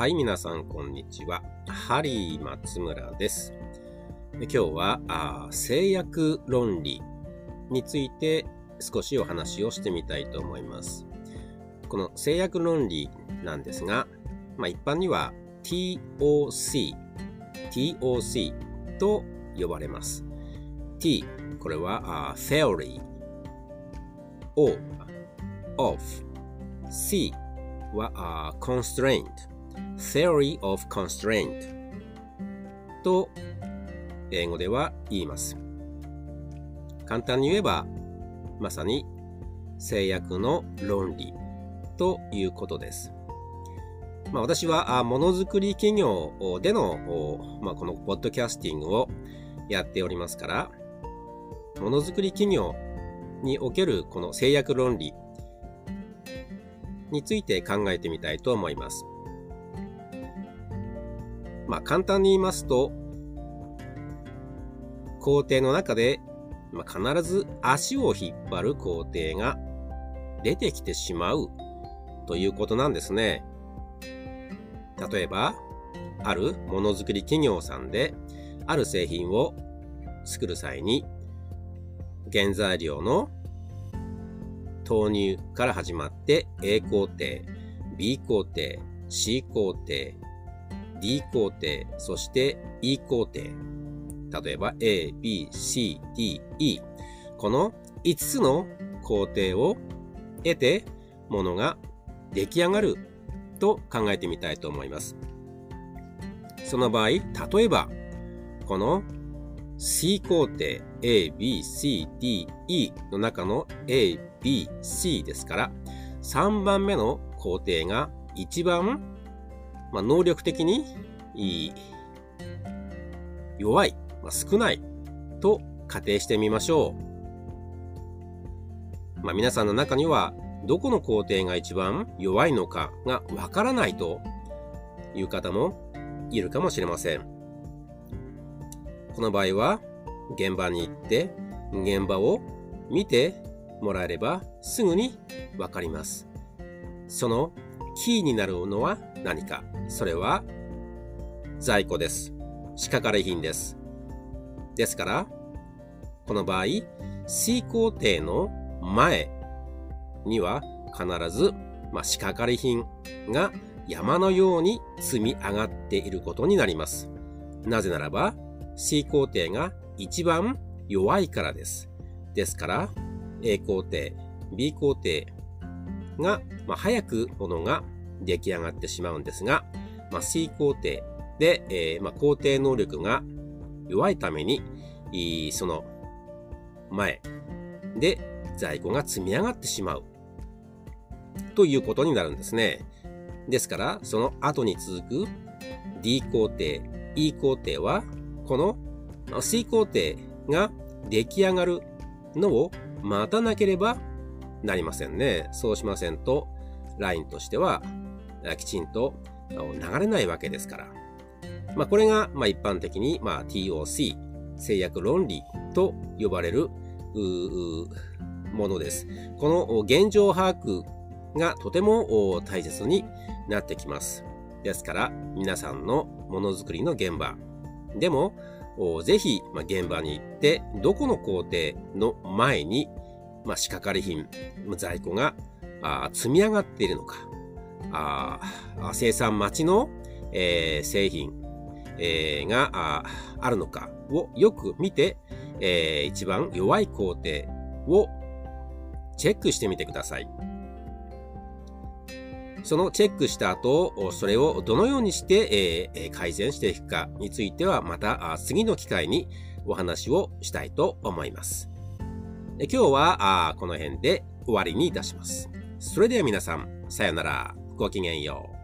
はい、皆さん、こんにちは。ハリー松村です。今日はあ制約論理について少しお話をしてみたいと思います。この制約論理なんですが、まあ、一般には TOC、TOC と呼ばれます。T、これはあ theory、O、of、C は constraint、theory of constraint と英語では言います。簡単に言えば、まさに制約の論理ということです。まあ、私はものづくり企業での、まあ、このポッドキャスティングをやっておりますから、ものづくり企業におけるこの制約論理について考えてみたいと思います。まあ、簡単に言いますと、工程の中で、まあ、必ず足を引っ張る工程が出てきてしまうということなんですね。例えば、あるものづくり企業さんで、ある製品を作る際に、原材料の投入から始まって A 工程、B 工程、C 工程、D 工程、そして E 工程。例えば A, B, C, D, E。この5つの工程を得て、ものが出来上がると考えてみたいと思います。その場合、例えば、この C 工程 A, B, C, D, E の中の A, B, C ですから、3番目の工程が一番、まあ、能力的に弱い、まあ、少ないと仮定してみましょう。まあ、皆さんの中には、どこの工程が一番弱いのかがわからないという方もいるかもしれません。この場合は、現場に行って、現場を見てもらえればすぐにわかります。そのキーになるのは何か。それは在庫です。仕掛かり品です。ですから、この場合、C 工程の前には必ず、まあ、仕掛かり品が山のように積み上がっていることになります。なぜならば、C 工程が一番弱いからです。ですから、A 工程、B 工程が、まあ、早くものが出来上がってしまうんですが、まあ、C 工程で、えー、まあ、工程能力が弱いために、その前で在庫が積み上がってしまうということになるんですね。ですから、その後に続く D 工程、E 工程は、この C 工程が出来上がるのを待たなければなりませんね。そうしませんと、ラインとしては、きちんと流れないわけですから。まあ、これが、まあ、一般的に、まあ、TOC、制約論理と呼ばれる、ものです。この現状把握がとても大切になってきます。ですから、皆さんのものづくりの現場でも、ぜひ、まあ、現場に行って、どこの工程の前に、まあ、仕掛かり品、在庫があ積み上がっているのか、あ生産待ちの、えー、製品、えー、があるのかをよく見て、えー、一番弱い工程をチェックしてみてください。そのチェックした後、それをどのようにして、え改善していくかについてはまた次の機会にお話をしたいと思います。今日はこの辺で終わりにいたします。それでは皆さん、さよなら。ごきげんよう。